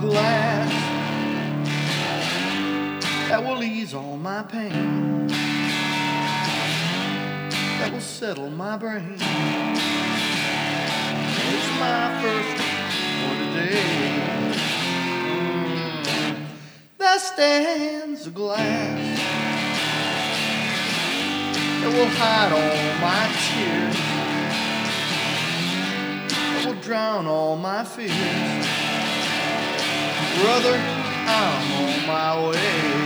glass that will ease all my pain, that will settle my brain. It's my first one today. Mm. There stands a glass that will hide all my tears, drown all my fears. Brother, I'm on my way.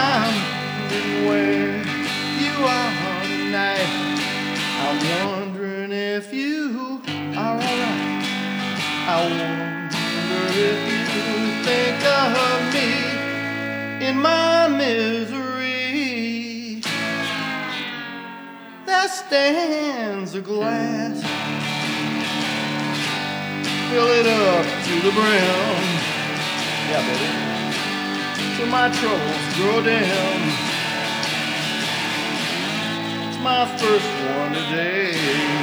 I'm wondering where if you are alright. I wonder if you think of me in my misery. There stands a glass. Fill it up to the brim. Yeah, baby till my troubles grow dim. It's my first one today.